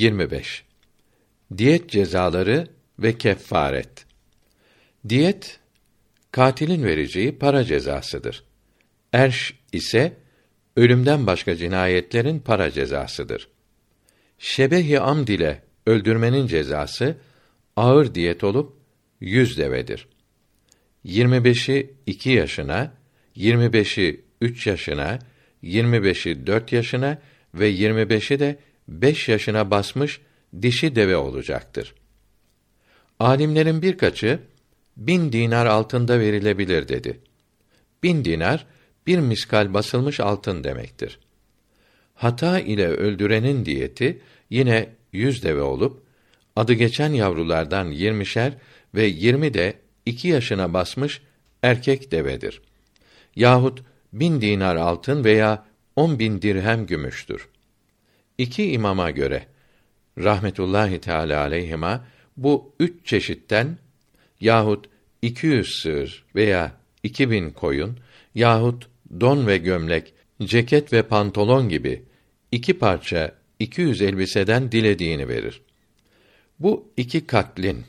25. Diyet cezaları ve kefaret. Diyet katilin vereceği para cezasıdır. Erş ise ölümden başka cinayetlerin para cezasıdır. Şebehi amd ile öldürmenin cezası ağır diyet olup yüz devedir. 25'i 2 yaşına, 25'i 3 yaşına, 25'i 4 yaşına ve 25'i de 5 yaşına basmış dişi deve olacaktır. Alimlerin birkaçı bin dinar altında verilebilir dedi. Bin dinar bir miskal basılmış altın demektir. Hata ile öldürenin diyeti yine yüz deve olup adı geçen yavrulardan yirmişer ve yirmi de iki yaşına basmış erkek devedir. Yahut bin dinar altın veya on bin dirhem gümüştür. İki imama göre rahmetullahi teala aleyhima bu üç çeşitten yahut 200 sığır veya 2000 koyun yahut don ve gömlek, ceket ve pantolon gibi iki parça 200 elbiseden dilediğini verir. Bu iki katlin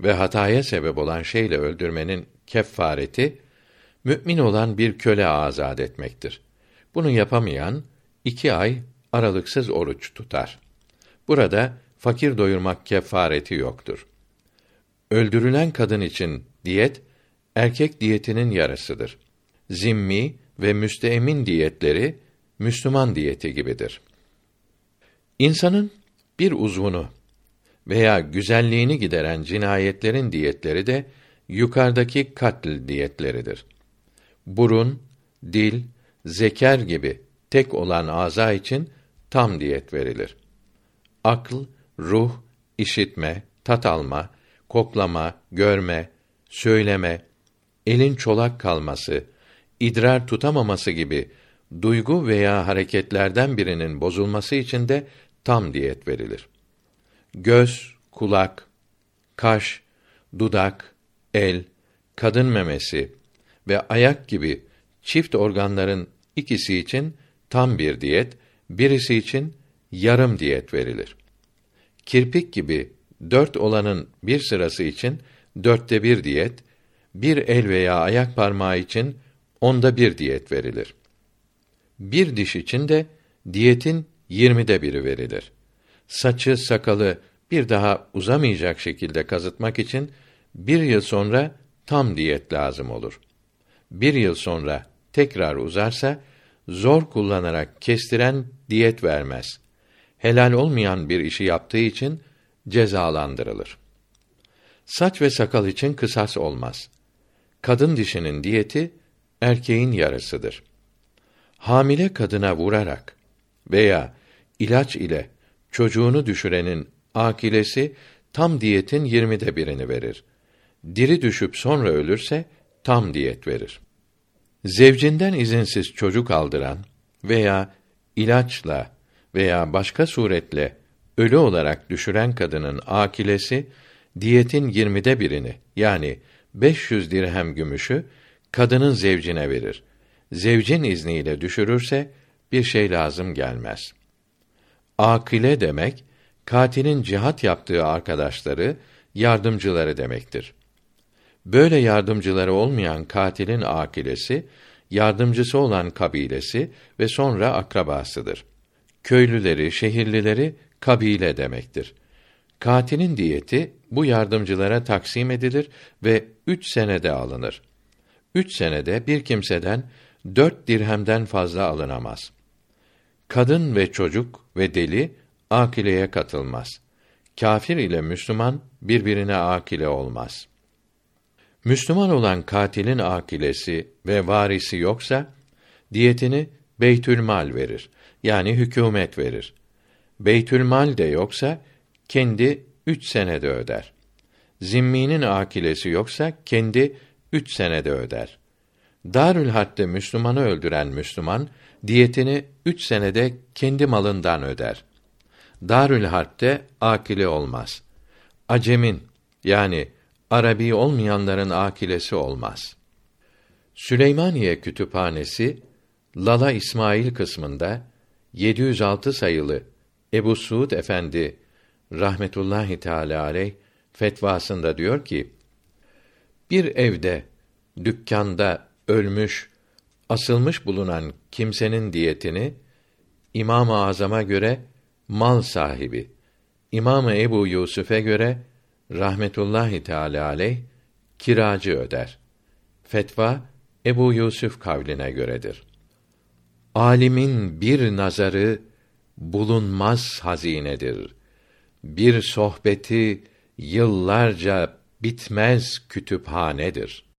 ve hataya sebep olan şeyle öldürmenin kefareti mümin olan bir köle azad etmektir. Bunu yapamayan iki ay aralıksız oruç tutar. Burada fakir doyurmak kefareti yoktur. Öldürülen kadın için diyet erkek diyetinin yarısıdır. Zimmi ve müsteemin diyetleri Müslüman diyeti gibidir. İnsanın bir uzvunu veya güzelliğini gideren cinayetlerin diyetleri de yukarıdaki katl diyetleridir. Burun, dil, zeker gibi tek olan ağza için tam diyet verilir. Akıl, ruh, işitme, tat alma, koklama, görme, söyleme, elin çolak kalması, idrar tutamaması gibi duygu veya hareketlerden birinin bozulması için de tam diyet verilir. Göz, kulak, kaş, dudak, el, kadın memesi ve ayak gibi çift organların ikisi için tam bir diyet, birisi için yarım diyet verilir. Kirpik gibi dört olanın bir sırası için dörtte bir diyet, bir el veya ayak parmağı için onda bir diyet verilir. Bir diş için de diyetin yirmide biri verilir. Saçı, sakalı bir daha uzamayacak şekilde kazıtmak için bir yıl sonra tam diyet lazım olur. Bir yıl sonra tekrar uzarsa, zor kullanarak kestiren diyet vermez. Helal olmayan bir işi yaptığı için cezalandırılır. Saç ve sakal için kısas olmaz. Kadın dişinin diyeti erkeğin yarısıdır. Hamile kadına vurarak veya ilaç ile çocuğunu düşürenin akilesi tam diyetin yirmide birini verir. Diri düşüp sonra ölürse tam diyet verir. Zevcinden izinsiz çocuk aldıran veya ilaçla veya başka suretle ölü olarak düşüren kadının akilesi diyetin yirmide birini yani 500 dirhem gümüşü kadının zevcine verir. Zevcin izniyle düşürürse bir şey lazım gelmez. Akile demek katilin cihat yaptığı arkadaşları, yardımcıları demektir. Böyle yardımcıları olmayan katilin akilesi, yardımcısı olan kabilesi ve sonra akrabasıdır. Köylüleri, şehirlileri kabile demektir. Katilin diyeti bu yardımcılara taksim edilir ve üç senede alınır. Üç senede bir kimseden dört dirhemden fazla alınamaz. Kadın ve çocuk ve deli akileye katılmaz. Kafir ile Müslüman birbirine akile olmaz. Müslüman olan katilin akilesi ve varisi yoksa diyetini Beytülmal verir. Yani hükümet verir. Beytülmal de yoksa kendi üç senede öder. Zimminin akilesi yoksa kendi üç senede öder. Darül Harp'te Müslümanı öldüren Müslüman diyetini üç senede kendi malından öder. Darül Harp'te akile olmaz. Acemin yani Arabi olmayanların akilesi olmaz. Süleymaniye Kütüphanesi Lala İsmail kısmında 706 sayılı Ebu Suud Efendi rahmetullahi teala aleyh fetvasında diyor ki: Bir evde, dükkanda ölmüş, asılmış bulunan kimsenin diyetini İmam-ı Azam'a göre mal sahibi, İmam Ebu Yusuf'e göre rahmetullahi teala aleyh kiracı öder. Fetva Ebu Yusuf kavline göredir. Alimin bir nazarı bulunmaz hazinedir. Bir sohbeti yıllarca bitmez kütüphanedir.